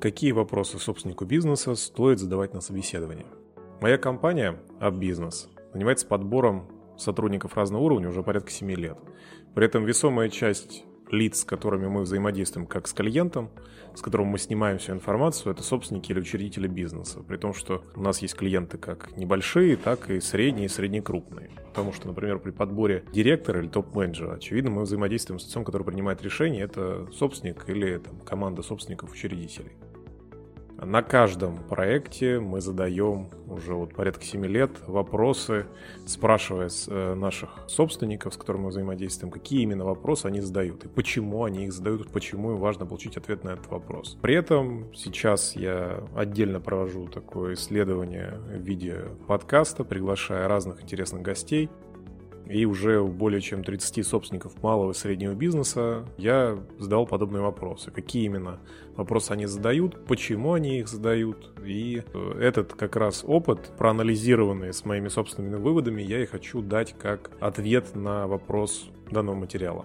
Какие вопросы собственнику бизнеса стоит задавать на собеседовании? Моя компания AppBusiness занимается подбором сотрудников разного уровня уже порядка 7 лет. При этом весомая часть лиц, с которыми мы взаимодействуем как с клиентом, с которым мы снимаем всю информацию, это собственники или учредители бизнеса. При том, что у нас есть клиенты как небольшие, так и средние и среднекрупные. Потому что, например, при подборе директора или топ-менеджера, очевидно, мы взаимодействуем с лицом, который принимает решение, это собственник или там, команда собственников-учредителей. На каждом проекте мы задаем уже вот порядка 7 лет вопросы, спрашивая с э, наших собственников, с которыми мы взаимодействуем, какие именно вопросы они задают и почему они их задают, почему им важно получить ответ на этот вопрос. При этом сейчас я отдельно провожу такое исследование в виде подкаста, приглашая разных интересных гостей, и уже у более чем 30 собственников малого и среднего бизнеса я задал подобные вопросы. Какие именно вопросы они задают, почему они их задают. И э, этот как раз опыт, проанализированный с моими собственными выводами, я и хочу дать как ответ на вопрос данного материала.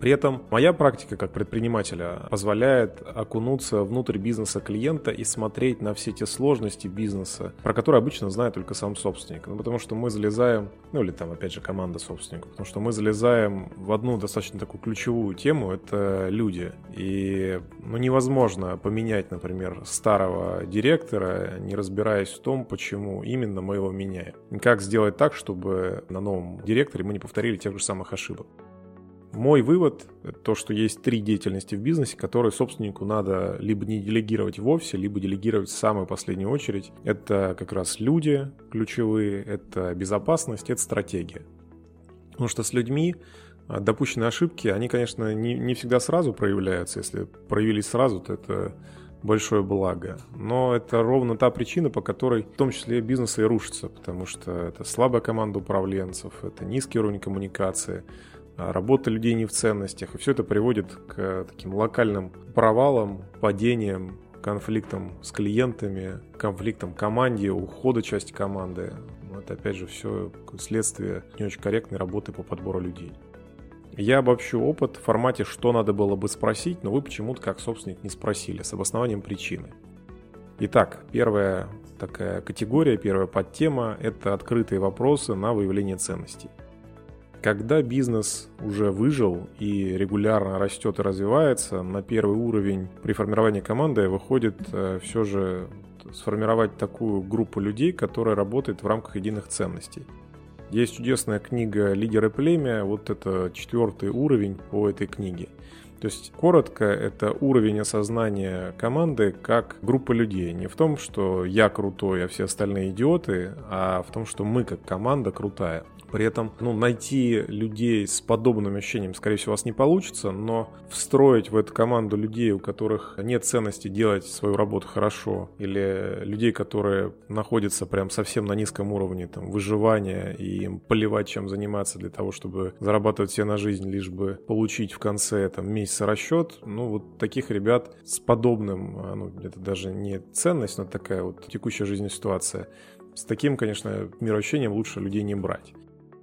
При этом моя практика как предпринимателя позволяет окунуться внутрь бизнеса клиента и смотреть на все те сложности бизнеса, про которые обычно знает только сам собственник. Ну, потому что мы залезаем, ну или там опять же команда собственников, потому что мы залезаем в одну достаточно такую ключевую тему, это люди. И ну, невозможно поменять, например, старого директора, не разбираясь в том, почему именно мы его меняем. как сделать так, чтобы на новом директоре мы не повторили тех же самых ошибок. Мой вывод – то, что есть три деятельности в бизнесе, которые собственнику надо либо не делегировать вовсе, либо делегировать в самую последнюю очередь. Это как раз люди ключевые, это безопасность, это стратегия. Потому что с людьми а, допущенные ошибки, они, конечно, не, не всегда сразу проявляются. Если проявились сразу, то это большое благо. Но это ровно та причина, по которой в том числе бизнес и рушится, потому что это слабая команда управленцев, это низкий уровень коммуникации, работа людей не в ценностях. И все это приводит к таким локальным провалам, падениям, конфликтам с клиентами, конфликтам команде, ухода части команды. Это опять же все следствие не очень корректной работы по подбору людей. Я обобщу опыт в формате, что надо было бы спросить, но вы почему-то как собственник не спросили, с обоснованием причины. Итак, первая такая категория, первая подтема – это открытые вопросы на выявление ценностей. Когда бизнес уже выжил и регулярно растет и развивается, на первый уровень при формировании команды выходит э, все же сформировать такую группу людей, которая работает в рамках единых ценностей. Есть чудесная книга «Лидеры племя», вот это четвертый уровень по этой книге. То есть, коротко, это уровень осознания команды как группа людей. Не в том, что я крутой, а все остальные идиоты, а в том, что мы как команда крутая. При этом ну, найти людей с подобным ощущением, скорее всего, у вас не получится, но встроить в эту команду людей, у которых нет ценности делать свою работу хорошо, или людей, которые находятся прям совсем на низком уровне там, выживания, и им поливать, чем заниматься для того, чтобы зарабатывать себе на жизнь, лишь бы получить в конце там, месяца расчет, ну вот таких ребят с подобным, а, ну это даже не ценность, но такая вот текущая жизненная ситуация, с таким, конечно, мироощущением лучше людей не брать.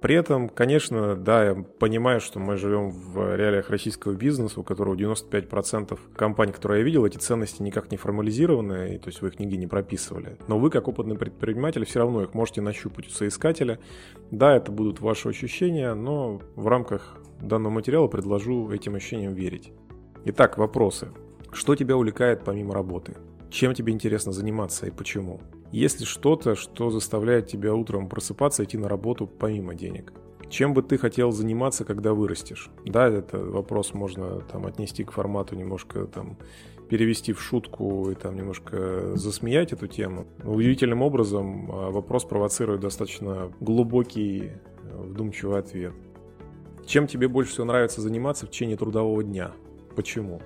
При этом, конечно, да, я понимаю, что мы живем в реалиях российского бизнеса, у которого 95% компаний, которые я видел, эти ценности никак не формализированы, и, то есть вы их нигде не прописывали. Но вы, как опытный предприниматель, все равно их можете нащупать у соискателя. Да, это будут ваши ощущения, но в рамках данного материала предложу этим ощущениям верить. Итак, вопросы. Что тебя увлекает помимо работы? Чем тебе интересно заниматься и почему? Есть ли что-то, что заставляет тебя утром просыпаться и идти на работу помимо денег? Чем бы ты хотел заниматься, когда вырастешь? Да, это вопрос можно там отнести к формату немножко там перевести в шутку и там немножко засмеять эту тему. Удивительным образом а, вопрос провоцирует достаточно глубокий, вдумчивый ответ. Чем тебе больше всего нравится заниматься в течение трудового дня? Почему?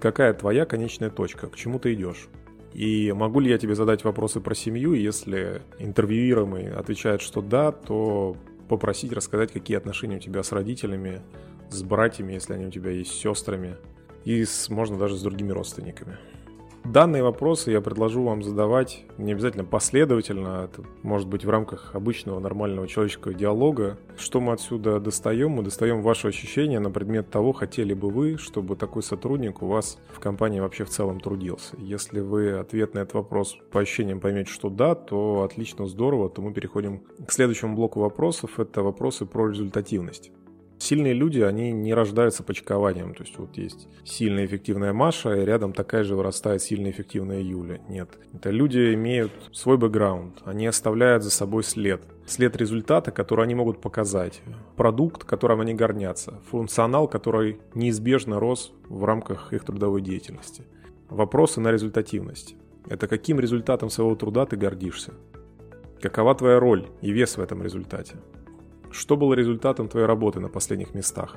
Какая твоя конечная точка? К чему ты идешь? И могу ли я тебе задать вопросы про семью? Если интервьюируемый отвечает, что да, то попросить рассказать, какие отношения у тебя с родителями, с братьями, если они у тебя есть, с сестрами, и с, можно даже с другими родственниками. Данные вопросы я предложу вам задавать не обязательно последовательно, это может быть в рамках обычного нормального человеческого диалога. Что мы отсюда достаем? Мы достаем ваши ощущения на предмет того, хотели бы вы, чтобы такой сотрудник у вас в компании вообще в целом трудился. Если вы ответ на этот вопрос по ощущениям поймете, что да, то отлично, здорово, то мы переходим к следующему блоку вопросов. Это вопросы про результативность. Сильные люди, они не рождаются почкованием. То есть вот есть сильная эффективная Маша, и рядом такая же вырастает сильная эффективная Юля. Нет. Это люди имеют свой бэкграунд. Они оставляют за собой след. След результата, который они могут показать. Продукт, которым они горнятся. Функционал, который неизбежно рос в рамках их трудовой деятельности. Вопросы на результативность. Это каким результатом своего труда ты гордишься? Какова твоя роль и вес в этом результате? Что было результатом твоей работы на последних местах?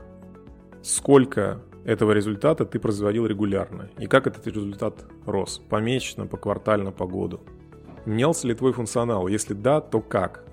Сколько этого результата ты производил регулярно? И как этот результат рос? Помесячно, поквартально, по году? Менялся ли твой функционал? Если да, то как?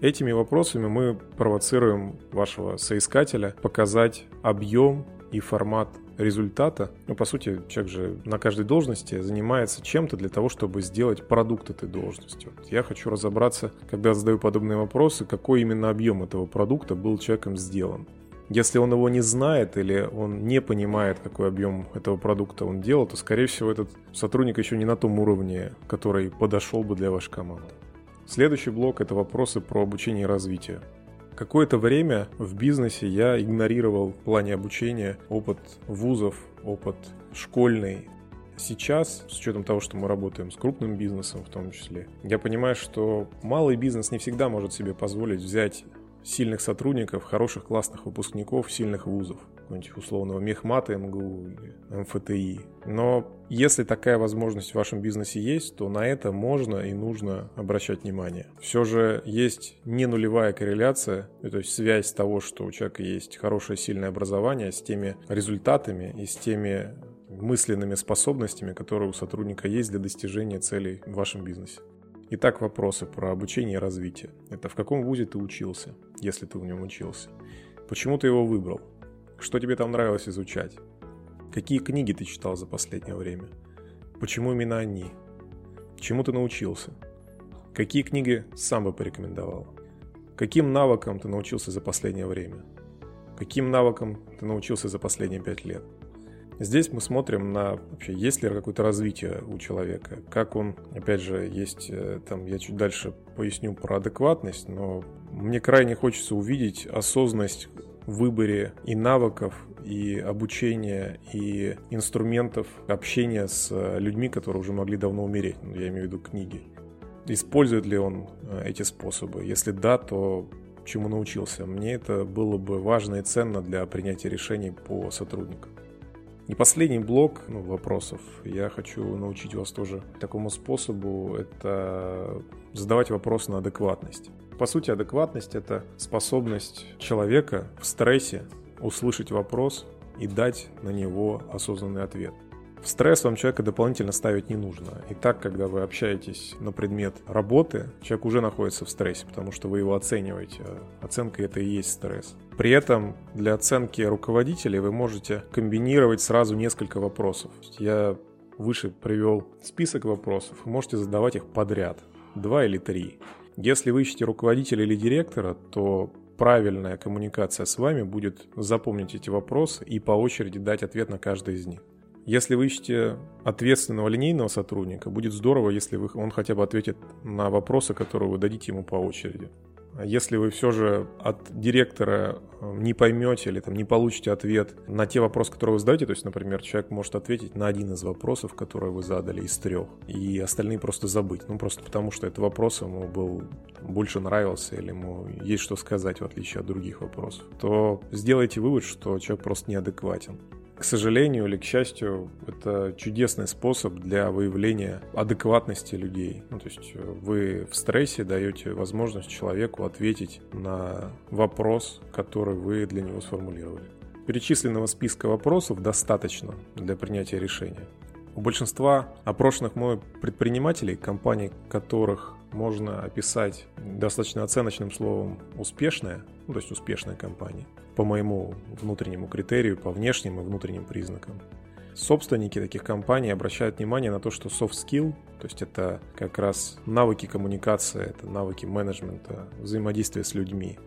Этими вопросами мы провоцируем вашего соискателя показать объем и формат результата. Ну, по сути, человек же на каждой должности занимается чем-то для того, чтобы сделать продукт этой должности. Вот я хочу разобраться, когда задаю подобные вопросы, какой именно объем этого продукта был человеком сделан. Если он его не знает или он не понимает, какой объем этого продукта он делал, то, скорее всего, этот сотрудник еще не на том уровне, который подошел бы для вашей команды. Следующий блок – это вопросы про обучение и развитие. Какое-то время в бизнесе я игнорировал в плане обучения опыт вузов, опыт школьный. Сейчас, с учетом того, что мы работаем с крупным бизнесом в том числе, я понимаю, что малый бизнес не всегда может себе позволить взять сильных сотрудников, хороших классных выпускников сильных вузов, какого-нибудь условного Мехмата МГУ МФТИ. Но если такая возможность в вашем бизнесе есть, то на это можно и нужно обращать внимание. Все же есть не нулевая корреляция, то есть связь того, что у человека есть хорошее сильное образование с теми результатами и с теми мысленными способностями, которые у сотрудника есть для достижения целей в вашем бизнесе. Итак, вопросы про обучение и развитие. Это в каком вузе ты учился, если ты в нем учился? Почему ты его выбрал? Что тебе там нравилось изучать? Какие книги ты читал за последнее время? Почему именно они? Чему ты научился? Какие книги сам бы порекомендовал? Каким навыкам ты научился за последнее время? Каким навыкам ты научился за последние пять лет? Здесь мы смотрим на вообще, есть ли какое-то развитие у человека, как он, опять же, есть, э, там, я чуть дальше поясню про адекватность, но мне крайне хочется увидеть осознанность выборе и навыков, и обучения, и инструментов общения с э, людьми, которые уже могли давно умереть, ну, я имею в виду книги. Использует ли он э, эти способы? Если да, то чему научился? Мне это было бы важно и ценно для принятия решений по сотрудникам. И последний блок ну, вопросов. Я хочу научить вас тоже такому способу. Это задавать вопросы на адекватность. По сути, адекватность — это способность человека в стрессе услышать вопрос и дать на него осознанный ответ. В стресс вам человека дополнительно ставить не нужно. И так, когда вы общаетесь на предмет работы, человек уже находится в стрессе, потому что вы его оцениваете. Оценка это и есть стресс. При этом для оценки руководителей вы можете комбинировать сразу несколько вопросов. Я выше привел список вопросов, вы можете задавать их подряд, два или три. Если вы ищете руководителя или директора, то правильная коммуникация с вами будет запомнить эти вопросы и по очереди дать ответ на каждый из них. Если вы ищете ответственного линейного сотрудника, будет здорово, если вы, он хотя бы ответит на вопросы, которые вы дадите ему по очереди. Если вы все же от директора э, не поймете или там, не получите ответ на те вопросы, которые вы задаете, то есть, например, человек может ответить на один из вопросов, которые вы задали из трех, и остальные просто забыть. Ну, просто потому что этот вопрос ему был больше нравился или ему есть что сказать, в отличие от других вопросов, то сделайте вывод, что человек просто неадекватен. К сожалению или к счастью, это чудесный способ для выявления адекватности людей. Ну, то есть э, вы в стрессе даете возможность человеку ответить на вопрос, который вы для него сформулировали. Перечисленного списка вопросов достаточно для принятия решения. У большинства опрошенных мной предпринимателей, компаний которых можно описать достаточно оценочным словом «успешная», ну, то есть успешная компания, по моему внутреннему критерию, по внешним и внутренним признакам. собственники таких компаний обращают внимание на то, что soft skill, то есть это как раз навыки коммуникации, это навыки менеджмента, взаимодействия с людьми,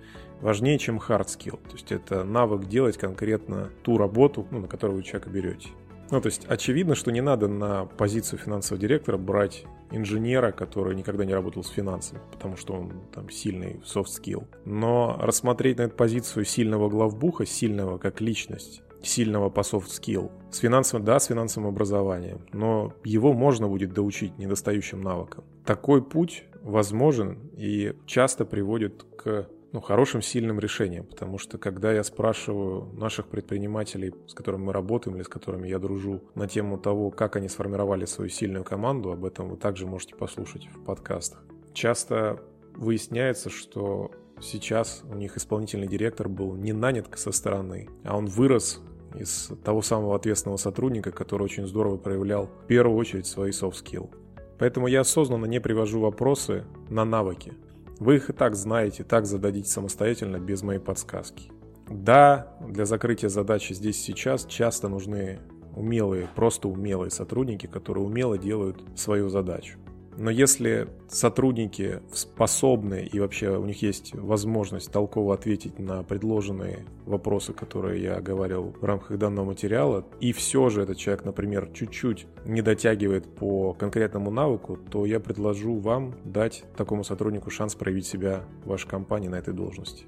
важнее, чем hard skill. То есть это навык делать конкретно ту работу, ну, на которую вы человека берете. Ну, то есть очевидно, что не надо на позицию финансового директора брать инженера, который никогда не работал с финансами, потому что он там сильный soft skill. Но рассмотреть на эту позицию сильного главбуха, сильного как личность, сильного по soft skill, с финансовым, да, с финансовым образованием, но его можно будет доучить недостающим навыкам. Такой путь возможен и часто приводит к ну, хорошим, сильным решением, потому что когда я спрашиваю наших предпринимателей, с которыми мы работаем или с которыми я дружу, на тему того, как они сформировали свою сильную команду, об этом вы также можете послушать в подкастах. Часто выясняется, что сейчас у них исполнительный директор был не нанят со стороны, а он вырос из того самого ответственного сотрудника, который очень здорово проявлял в первую очередь свои soft skill. Поэтому я осознанно не привожу вопросы на навыки. Вы их и так знаете, так зададите самостоятельно, без моей подсказки. Да, для закрытия задачи здесь сейчас часто нужны умелые, просто умелые сотрудники, которые умело делают свою задачу. Но если сотрудники способны и вообще у них есть возможность толково ответить на предложенные вопросы, которые я говорил в рамках данного материала, и все же этот человек, например, чуть-чуть не дотягивает по конкретному навыку, то я предложу вам дать такому сотруднику шанс проявить себя в вашей компании на этой должности.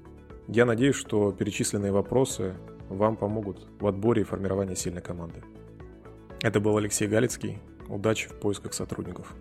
Я надеюсь, что перечисленные вопросы вам помогут в отборе и формировании сильной команды. Это был Алексей Галицкий. Удачи в поисках сотрудников.